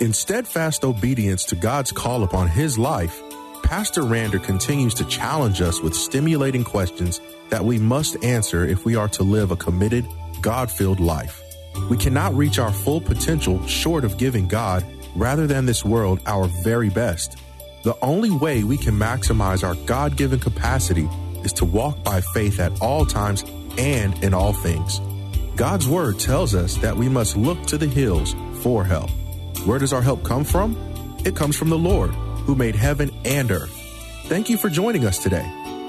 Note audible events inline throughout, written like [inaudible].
In steadfast obedience to God's call upon his life, Pastor Rander continues to challenge us with stimulating questions that we must answer if we are to live a committed, God filled life. We cannot reach our full potential short of giving God, rather than this world, our very best. The only way we can maximize our God given capacity is to walk by faith at all times and in all things. God's word tells us that we must look to the hills for help. Where does our help come from? It comes from the Lord, who made heaven and earth. Thank you for joining us today.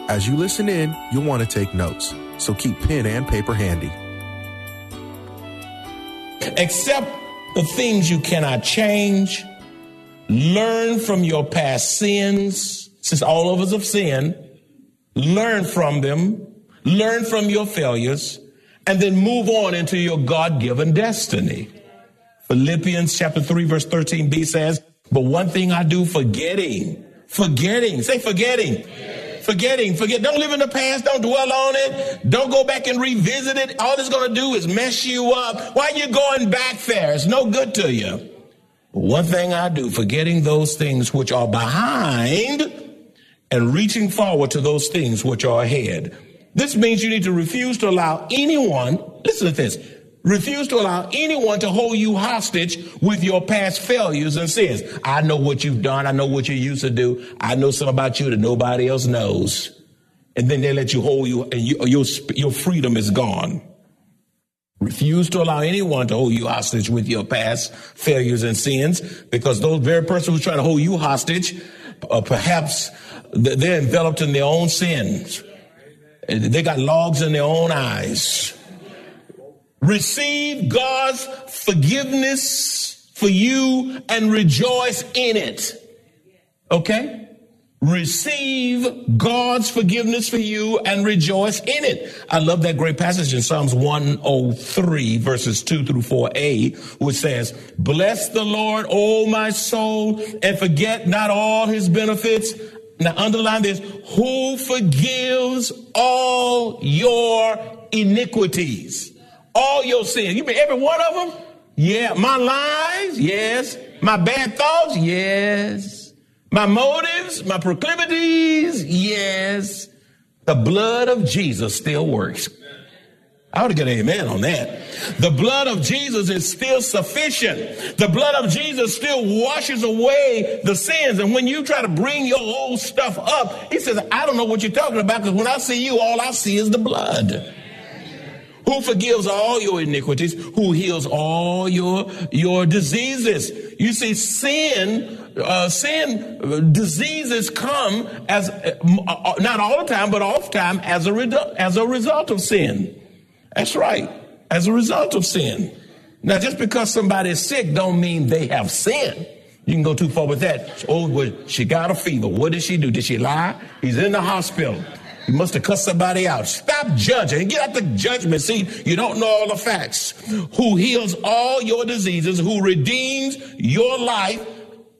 As you listen in, you'll want to take notes, so keep pen and paper handy. Accept the things you cannot change. Learn from your past sins, since all of us have sinned. Learn from them. Learn from your failures, and then move on into your God given destiny. Philippians chapter 3 verse 13b says, but one thing I do forgetting, forgetting, say forgetting. Forgetting, forget. Don't live in the past. Don't dwell on it. Don't go back and revisit it. All it's going to do is mess you up. Why are you going back there? It's no good to you. But one thing I do, forgetting those things which are behind and reaching forward to those things which are ahead. This means you need to refuse to allow anyone, listen to this, Refuse to allow anyone to hold you hostage with your past failures and sins. I know what you've done. I know what you used to do. I know something about you that nobody else knows. And then they let you hold you and you, your, your freedom is gone. Refuse to allow anyone to hold you hostage with your past failures and sins because those very person who's trying to hold you hostage, uh, perhaps they're enveloped in their own sins. They got logs in their own eyes. Receive God's forgiveness for you and rejoice in it. Okay? Receive God's forgiveness for you and rejoice in it. I love that great passage in Psalms 103 verses 2 through 4a, which says, bless the Lord, O my soul, and forget not all his benefits. Now underline this, who forgives all your iniquities all your sins. You mean every one of them? Yeah. My lies? Yes. My bad thoughts? Yes. My motives? My proclivities? Yes. The blood of Jesus still works. I ought to get an amen on that. The blood of Jesus is still sufficient. The blood of Jesus still washes away the sins. And when you try to bring your old stuff up, he says, I don't know what you're talking about because when I see you, all I see is the blood who forgives all your iniquities, who heals all your, your diseases. You see, sin, uh, sin, uh, diseases come as, uh, uh, not all the time, but oftentimes as a, redu- as a result of sin. That's right. As a result of sin. Now, just because somebody is sick don't mean they have sin. You can go too far with that. Oh, well, she got a fever. What did she do? Did she lie? He's in the hospital. You must have cussed somebody out. Stop judging. Get out the judgment seat. You don't know all the facts. Who heals all your diseases, who redeems your life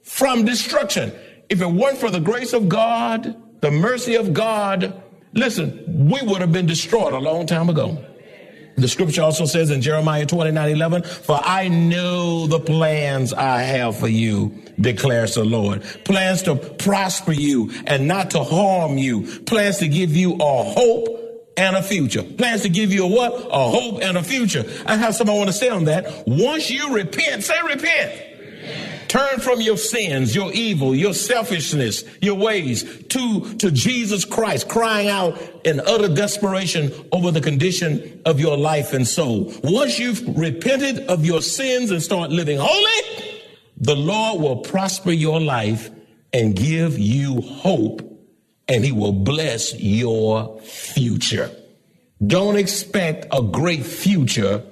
from destruction. If it weren't for the grace of God, the mercy of God, listen, we would have been destroyed a long time ago. The scripture also says in Jeremiah 29 11, For I know the plans I have for you, declares the Lord. Plans to prosper you and not to harm you. Plans to give you a hope and a future. Plans to give you a what? A hope and a future. I have something I want to say on that. Once you repent, say repent. Turn from your sins, your evil, your selfishness, your ways to, to Jesus Christ, crying out in utter desperation over the condition of your life and soul. Once you've repented of your sins and start living holy, the Lord will prosper your life and give you hope, and he will bless your future. Don't expect a great future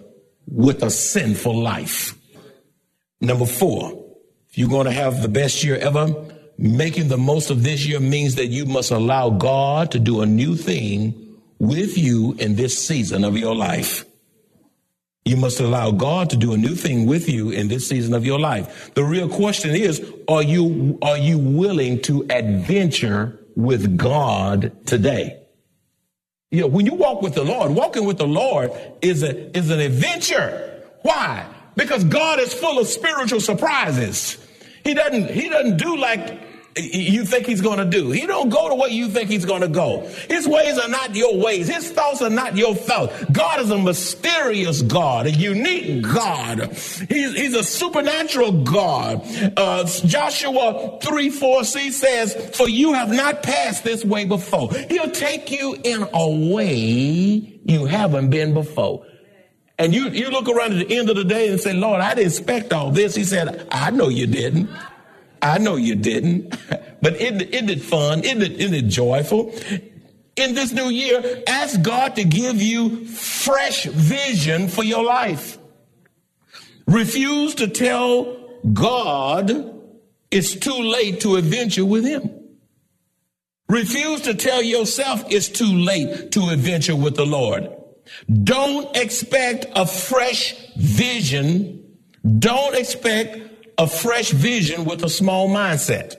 with a sinful life. Number four, if you're going to have the best year ever, making the most of this year means that you must allow God to do a new thing with you in this season of your life. You must allow God to do a new thing with you in this season of your life. The real question is, are you, are you willing to adventure with God today? You know, when you walk with the Lord, walking with the Lord is a, is an adventure. Why? Because God is full of spiritual surprises. He doesn't, he doesn't do like you think he's going to do. He don't go to what you think he's going to go. His ways are not your ways. His thoughts are not your thoughts. God is a mysterious God, a unique God. He's, he's a supernatural God. Uh, Joshua 3 4c says, For you have not passed this way before. He'll take you in a way you haven't been before. And you, you look around at the end of the day and say, Lord, I didn't expect all this. He said, I know you didn't. I know you didn't, [laughs] but isn't, isn't it fun? Isn't it, isn't it joyful? In this new year, ask God to give you fresh vision for your life. Refuse to tell God it's too late to adventure with Him. Refuse to tell yourself it's too late to adventure with the Lord. Don't expect a fresh vision. Don't expect a fresh vision with a small mindset.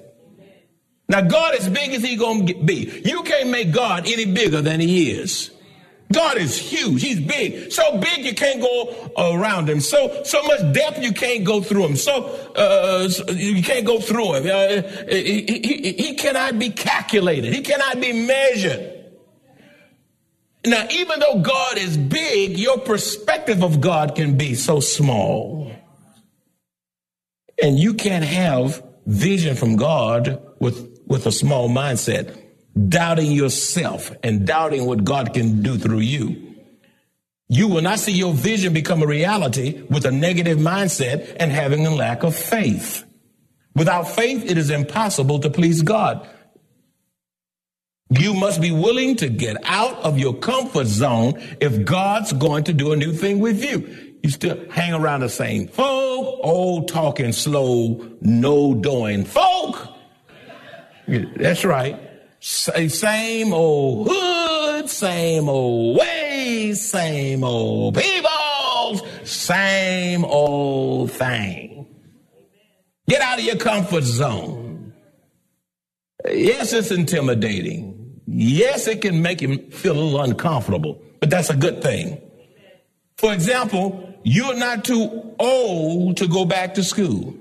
Now, God is big as he gonna be. You can't make God any bigger than he is. God is huge. He's big. So big you can't go around him. So so much depth you can't go through him. So uh, you can't go through him. Uh, he, he, he cannot be calculated. He cannot be measured. Now, even though God is big, your perspective of God can be so small. And you can't have vision from God with, with a small mindset, doubting yourself and doubting what God can do through you. You will not see your vision become a reality with a negative mindset and having a lack of faith. Without faith, it is impossible to please God. You must be willing to get out of your comfort zone if God's going to do a new thing with you. You still hang around the same folk, old talking, slow, no doing folk. That's right. Same old hood, same old ways, same old people, same old thing. Get out of your comfort zone. Yes, it's intimidating. Yes, it can make you feel a little uncomfortable, but that's a good thing. For example, you're not too old to go back to school.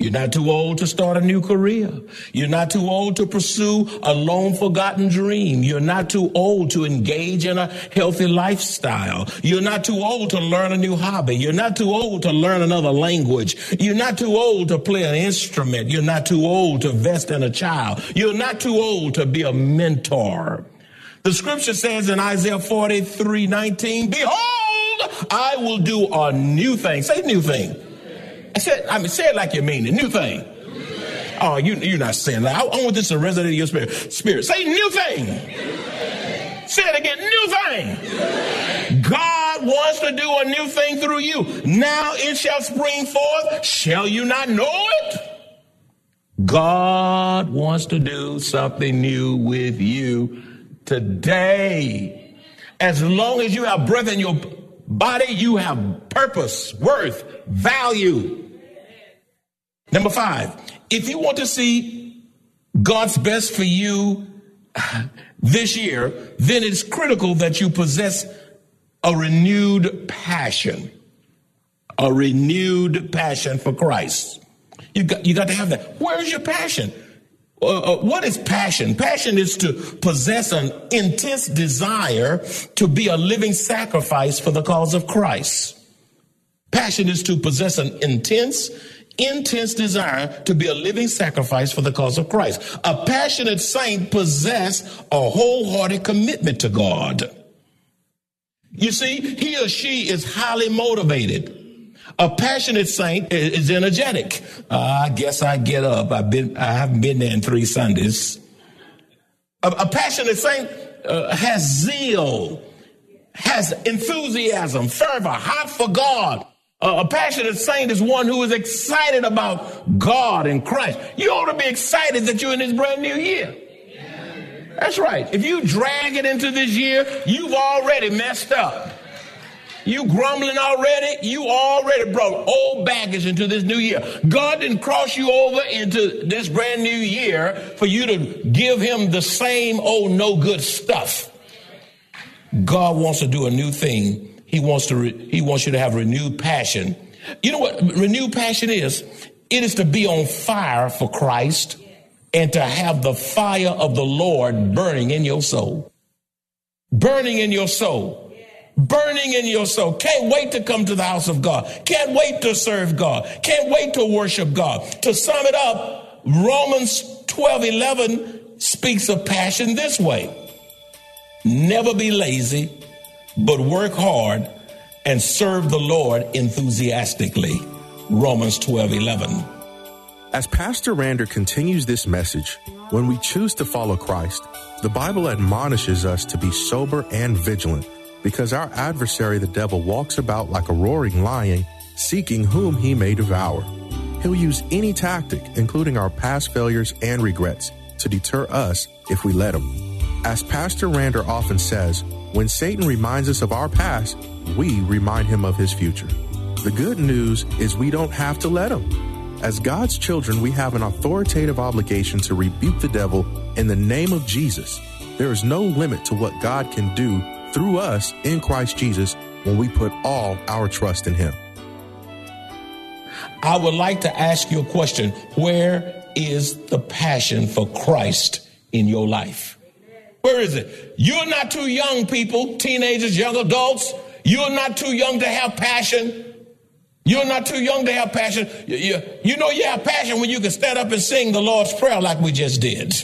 You're not too old to start a new career. You're not too old to pursue a long forgotten dream. You're not too old to engage in a healthy lifestyle. You're not too old to learn a new hobby. You're not too old to learn another language. You're not too old to play an instrument. You're not too old to invest in a child. You're not too old to be a mentor. The scripture says in Isaiah 43, 19, behold, I will do a new thing. Say new thing. I said, I mean, say it like you mean it. New thing. Oh, you, you're not saying that. I, want this to resonate in your spirit. Spirit, say new thing. Say it again, new thing. God wants to do a new thing through you. Now it shall spring forth. Shall you not know it? God wants to do something new with you today. As long as you have breath in your body, you have purpose, worth, value. Number five, if you want to see God's best for you [laughs] this year, then it's critical that you possess a renewed passion, a renewed passion for Christ. You got, you got to have that. Where's your passion? Uh, uh, what is passion? Passion is to possess an intense desire to be a living sacrifice for the cause of Christ. Passion is to possess an intense, intense desire to be a living sacrifice for the cause of Christ. A passionate saint possess a wholehearted commitment to God. You see, he or she is highly motivated. A passionate saint is energetic. Uh, I guess I get up. I've been, I haven't been there in three Sundays. A, a passionate saint uh, has zeal, has enthusiasm, fervor, hot for God. Uh, a passionate saint is one who is excited about God and Christ. You ought to be excited that you're in this brand new year. That's right. If you drag it into this year, you've already messed up. You grumbling already? You already brought old baggage into this new year. God didn't cross you over into this brand new year for you to give him the same old no good stuff. God wants to do a new thing. He wants to re- he wants you to have renewed passion. You know what renewed passion is? It is to be on fire for Christ and to have the fire of the Lord burning in your soul. Burning in your soul burning in your soul. Can't wait to come to the house of God. Can't wait to serve God. Can't wait to worship God. To sum it up, Romans 12 11 speaks of passion this way Never be lazy, but work hard and serve the Lord enthusiastically. Romans 12 11. As Pastor Rander continues this message, when we choose to follow Christ, the Bible admonishes us to be sober and vigilant because our adversary, the devil, walks about like a roaring lion, seeking whom he may devour. He'll use any tactic, including our past failures and regrets, to deter us if we let him. As Pastor Rander often says, when Satan reminds us of our past, we remind him of his future. The good news is we don't have to let him. As God's children, we have an authoritative obligation to rebuke the devil in the name of Jesus. There is no limit to what God can do through us in Christ Jesus when we put all our trust in Him. I would like to ask you a question. Where is the passion for Christ in your life? Where is it? You're not too young, people, teenagers, young adults. You're not too young to have passion. You're not too young to have passion. You, you, you know you have passion when you can stand up and sing the Lord's Prayer like we just did.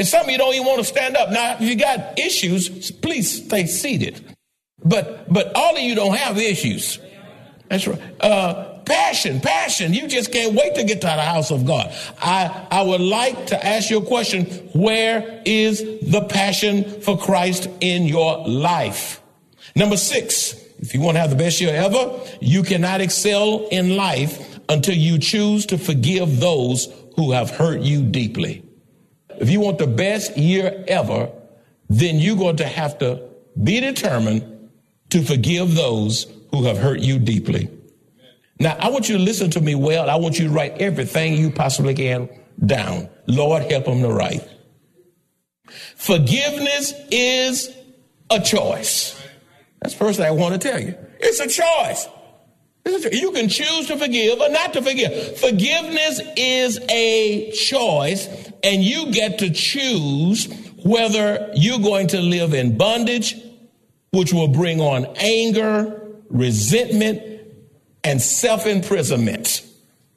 And some of you don't even want to stand up. Now, if you got issues, please stay seated. But but all of you don't have issues. That's right. Uh, passion, passion. You just can't wait to get to the house of God. I, I would like to ask you a question. Where is the passion for Christ in your life? Number six, if you want to have the best year ever, you cannot excel in life until you choose to forgive those who have hurt you deeply. If you want the best year ever, then you're going to have to be determined to forgive those who have hurt you deeply. Now, I want you to listen to me well. I want you to write everything you possibly can down. Lord, help them to write. Forgiveness is a choice. That's the first thing I want to tell you. It's a choice. You can choose to forgive or not to forgive. Forgiveness is a choice, and you get to choose whether you're going to live in bondage, which will bring on anger, resentment, and self imprisonment.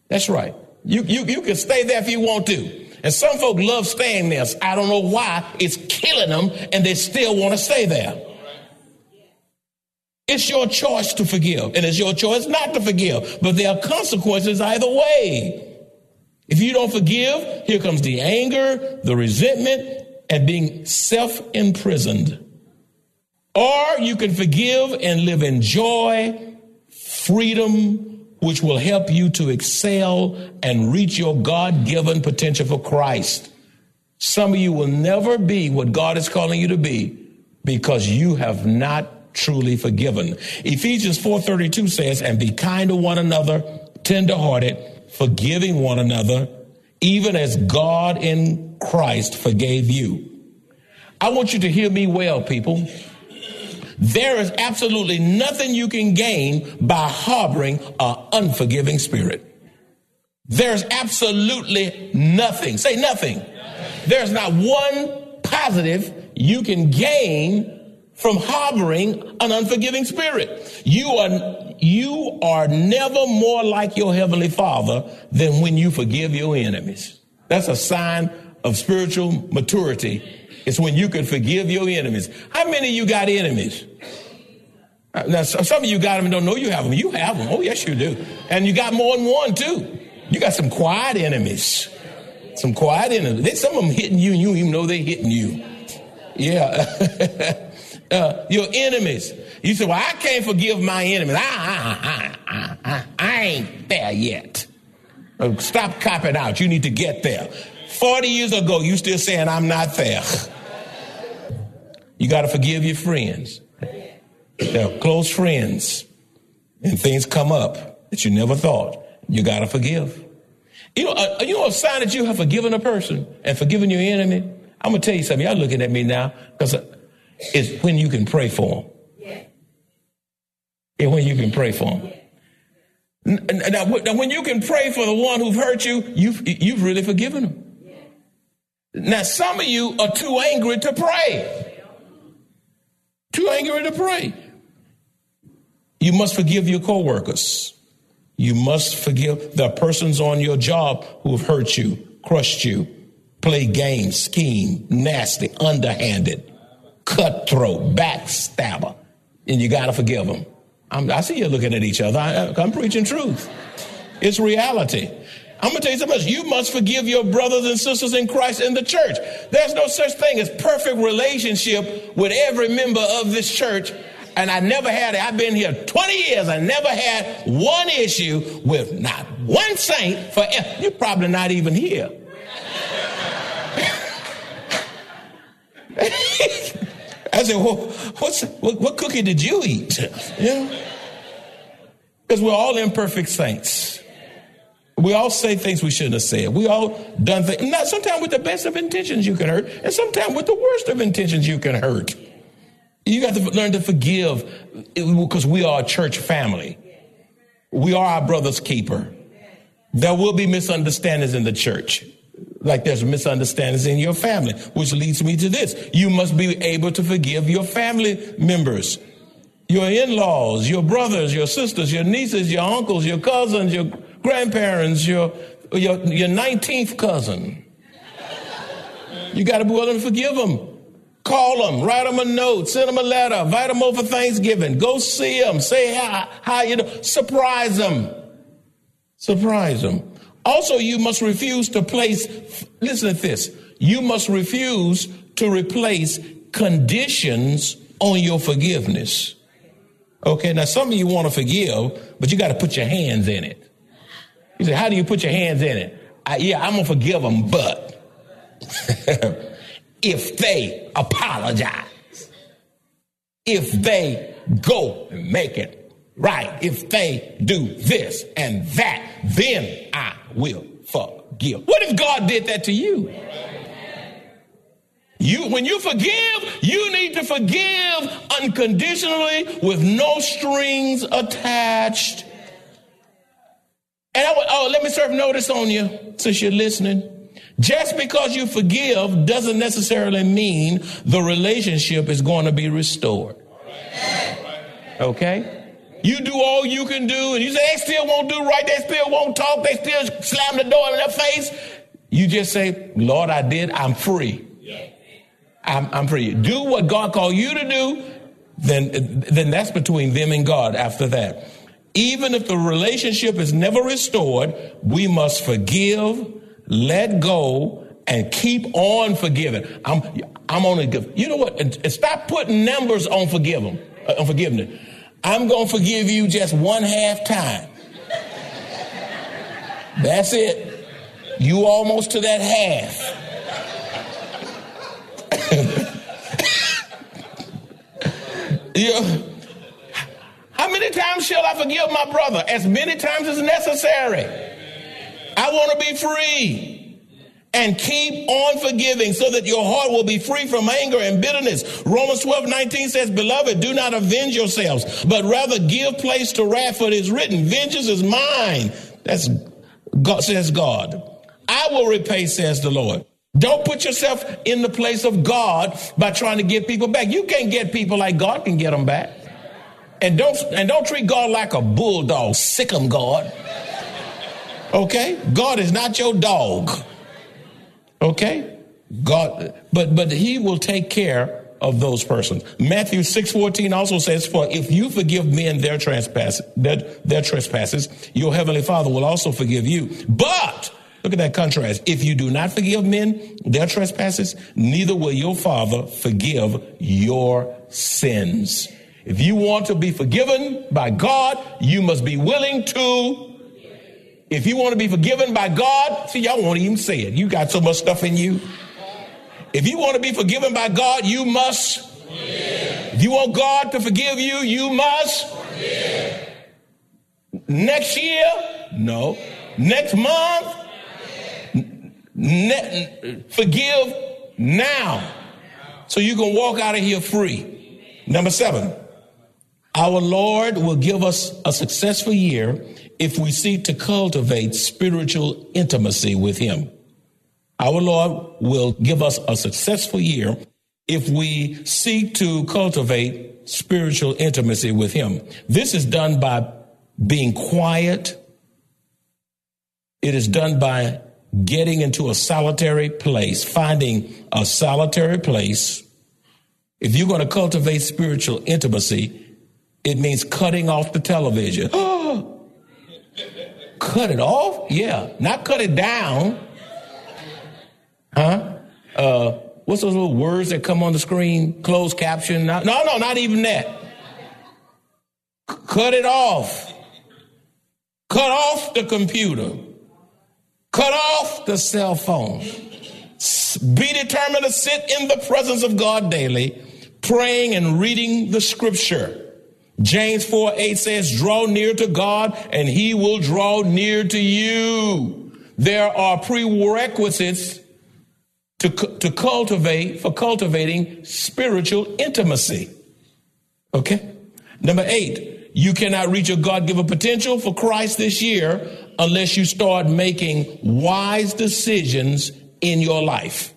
That's right. You, you, you can stay there if you want to. And some folk love staying there. I don't know why. It's killing them, and they still want to stay there. It's your choice to forgive, and it's your choice not to forgive. But there are consequences either way. If you don't forgive, here comes the anger, the resentment, and being self imprisoned. Or you can forgive and live in joy, freedom, which will help you to excel and reach your God given potential for Christ. Some of you will never be what God is calling you to be because you have not truly forgiven. Ephesians 4:32 says, "And be kind to one another, tenderhearted, forgiving one another, even as God in Christ forgave you." I want you to hear me well, people. There is absolutely nothing you can gain by harboring an unforgiving spirit. There's absolutely nothing. Say nothing. There's not one positive you can gain from harboring an unforgiving spirit. You are, you are never more like your heavenly father than when you forgive your enemies. That's a sign of spiritual maturity. It's when you can forgive your enemies. How many of you got enemies? Uh, now, some of you got them and don't know you have them. You have them. Oh, yes, you do. And you got more than one, too. You got some quiet enemies. Some quiet enemies. Some of them hitting you and you even know they're hitting you. Yeah. [laughs] uh, your enemies. You say, well, I can't forgive my enemies. I, I, I, I, I ain't there yet. Uh, stop copping out. You need to get there. 40 years ago, you still saying, I'm not there. You got to forgive your friends. They're close friends. And things come up that you never thought. You got to forgive. You know, uh, you know a sign that you have forgiven a person and forgiven your enemy? I'm going to tell you something. Y'all looking at me now because it's when you can pray for them Yeah. and when you can pray for them. Now, when you can pray for the one who've hurt you, you've, you've really forgiven them. Now, some of you are too angry to pray. Too angry to pray. You must forgive your coworkers. You must forgive the persons on your job who have hurt you, crushed you, played games, scheme, nasty, underhanded, cutthroat, backstabber. And you got to forgive them. I'm, i see you looking at each other. I, I'm preaching truth. It's reality. I'm going to tell you something. You must forgive your brothers and sisters in Christ in the church. There's no such thing as perfect relationship with every member of this church. And I never had it. I've been here 20 years. I never had one issue with not one saint for you're probably not even here. [laughs] I said, well, what's, what, what cookie did you eat? You? Because we're all imperfect saints. We all say things we shouldn't have said. We all done things. Not sometimes with the best of intentions you can hurt, and sometimes with the worst of intentions you can hurt. You got to learn to forgive because we are a church family. We are our brother's keeper. There will be misunderstandings in the church like there's misunderstandings in your family, which leads me to this. You must be able to forgive your family members, your in-laws, your brothers, your sisters, your nieces, your uncles, your cousins, your grandparents, your, your, your 19th cousin. You got to be willing to forgive them. Call them, write them a note, send them a letter, invite them over Thanksgiving, go see them, say hi, hi you know, surprise them. Surprise them. Also, you must refuse to place, listen to this, you must refuse to replace conditions on your forgiveness. Okay, now some of you want to forgive, but you got to put your hands in it. You say, how do you put your hands in it? I, yeah, I'm going to forgive them, but [laughs] if they apologize, if they go and make it right, if they do this and that, then I will forgive. What if God did that to you? You, when you forgive, you need to forgive unconditionally with no strings attached. And I would, oh, let me serve notice on you since you're listening. Just because you forgive doesn't necessarily mean the relationship is going to be restored. Okay? You do all you can do, and you say they still won't do right, they still won't talk, they still slam the door in their face. You just say, Lord, I did, I'm free. I'm, I'm free. Do what God called you to do, then, then that's between them and God after that. Even if the relationship is never restored, we must forgive, let go, and keep on forgiving. I'm, I'm only give. You know what? Stop putting numbers on forgive uh, on forgiveness. I'm going to forgive you just one half time. That's it. You almost to that half. [coughs] yeah. How many times shall I forgive my brother? As many times as necessary. I want to be free and keep on forgiving so that your heart will be free from anger and bitterness. Romans 12, 19 says, Beloved, do not avenge yourselves, but rather give place to wrath, for it is written, Vengeance is mine. That's God, says God. I will repay, says the Lord. Don't put yourself in the place of God by trying to get people back. You can't get people like God can get them back. And don't, and don't treat God like a bulldog. Sick him, God. Okay? God is not your dog. Okay? God, but, but he will take care of those persons. Matthew 6:14 also says, "For if you forgive men their trespasses, their, their trespasses, your heavenly Father will also forgive you." But look at that contrast. If you do not forgive men their trespasses, neither will your Father forgive your sins. If you want to be forgiven by God, you must be willing to if you want to be forgiven by God, see, y'all won't even say it. You got so much stuff in you. If you want to be forgiven by God, you must. Forgive. If you want God to forgive you, you must. Forgive. Next year? No. Next month? Ne- forgive now. So you can walk out of here free. Number seven, our Lord will give us a successful year if we seek to cultivate spiritual intimacy with Him. Our Lord will give us a successful year if we seek to cultivate spiritual intimacy with Him. This is done by being quiet. It is done by getting into a solitary place, finding a solitary place. If you're going to cultivate spiritual intimacy, it means cutting off the television. [gasps] Oh, cut it off? Yeah, not cut it down. Huh? Uh, what's those little words that come on the screen? Closed caption? No, no, no, not even that. Cut it off. Cut off the computer. Cut off the cell phone. Be determined to sit in the presence of God daily, praying and reading the scripture. James 4 8 says, Draw near to God, and he will draw near to you. There are prerequisites to, to cultivate, for cultivating spiritual intimacy. Okay? Number eight, you cannot reach your God given potential for Christ this year unless you start making wise decisions in your life.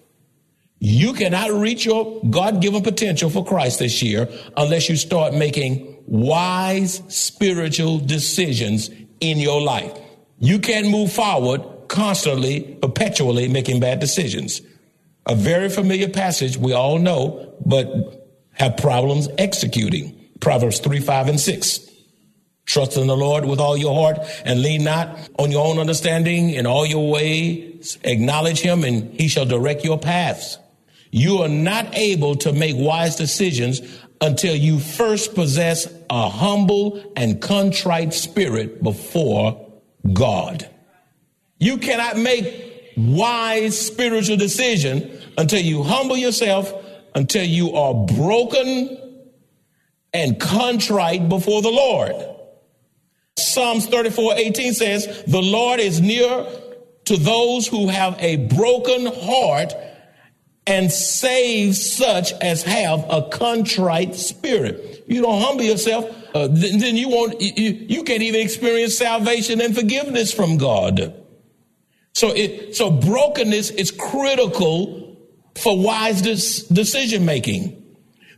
You cannot reach your God given potential for Christ this year unless you start making wise spiritual decisions in your life. You can't move forward constantly, perpetually making bad decisions. A very familiar passage we all know, but have problems executing. Proverbs 3, 5, and 6. Trust in the Lord with all your heart and lean not on your own understanding. In all your ways, acknowledge him and he shall direct your paths. You are not able to make wise decisions until you first possess a humble and contrite spirit before God. You cannot make wise spiritual decision until you humble yourself, until you are broken and contrite before the Lord. Psalms 34 18 says, The Lord is near to those who have a broken heart and save such as have a contrite spirit. You don't humble yourself, uh, then you won't, you, you can't even experience salvation and forgiveness from God. So it, so brokenness is critical for wise decision making.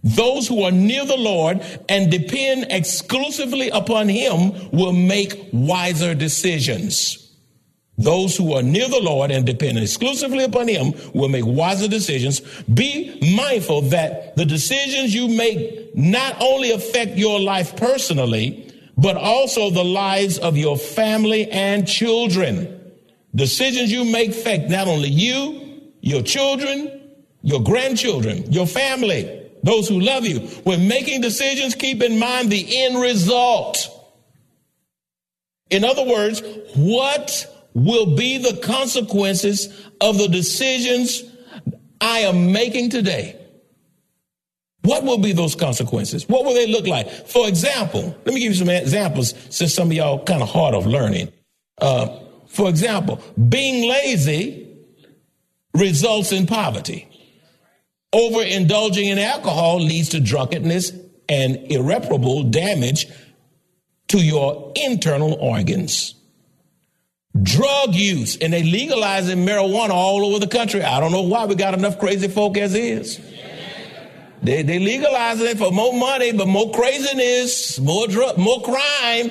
Those who are near the Lord and depend exclusively upon Him will make wiser decisions. Those who are near the Lord and depend exclusively upon Him will make wiser decisions. Be mindful that the decisions you make not only affect your life personally, but also the lives of your family and children. Decisions you make affect not only you, your children, your grandchildren, your family, those who love you. When making decisions, keep in mind the end result. In other words, what will be the consequences of the decisions I am making today. What will be those consequences? What will they look like? For example, let me give you some examples since some of y'all kind of hard of learning. Uh, for example, being lazy results in poverty. Overindulging in alcohol leads to drunkenness and irreparable damage to your internal organs drug use, and they legalizing marijuana all over the country. I don't know why we got enough crazy folk as is. They they legalizing it for more money, but more craziness, more drug, more crime.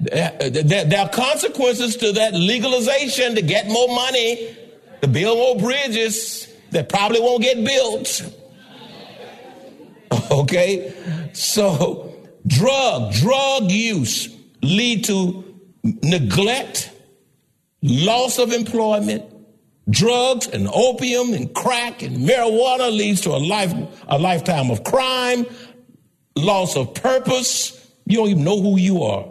There, are consequences to that legalization to get more money, to build more bridges that probably won't get built. [laughs] Okay? So, drug, drug use lead to neglect, loss of employment, drugs and opium and crack and marijuana leads to a life a lifetime of crime, loss of purpose. You don't even know who you are.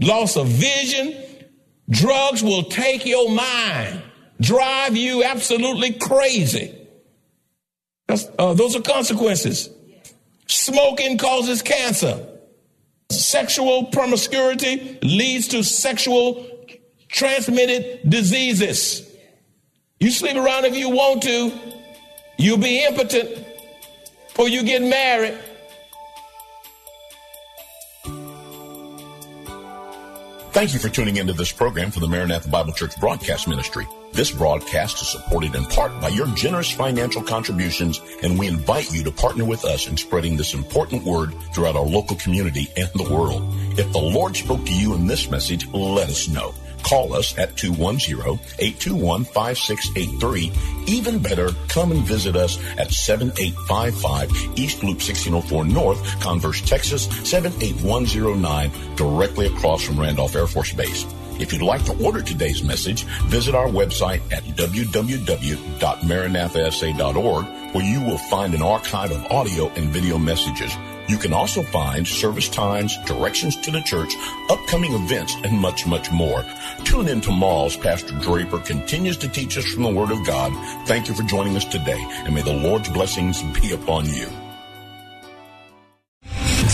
Loss of vision. Drugs will take your mind, drive you absolutely crazy. Uh, those are consequences. Smoking causes cancer. Sexual promiscuity leads to sexual transmitted diseases. You sleep around if you want to. You'll be impotent before you get married. Thank you for tuning into this program for the Maranatha Bible Church Broadcast Ministry. This broadcast is supported in part by your generous financial contributions, and we invite you to partner with us in spreading this important word throughout our local community and the world. If the Lord spoke to you in this message, let us know. Call us at 210-821-5683. Even better, come and visit us at 7855 East Loop 1604 North, Converse, Texas 78109, directly across from Randolph Air Force Base. If you'd like to order today's message, visit our website at www.maranathasa.org where you will find an archive of audio and video messages. You can also find service times, directions to the church, upcoming events, and much, much more. Tune in tomorrow as Pastor Draper continues to teach us from the Word of God. Thank you for joining us today, and may the Lord's blessings be upon you.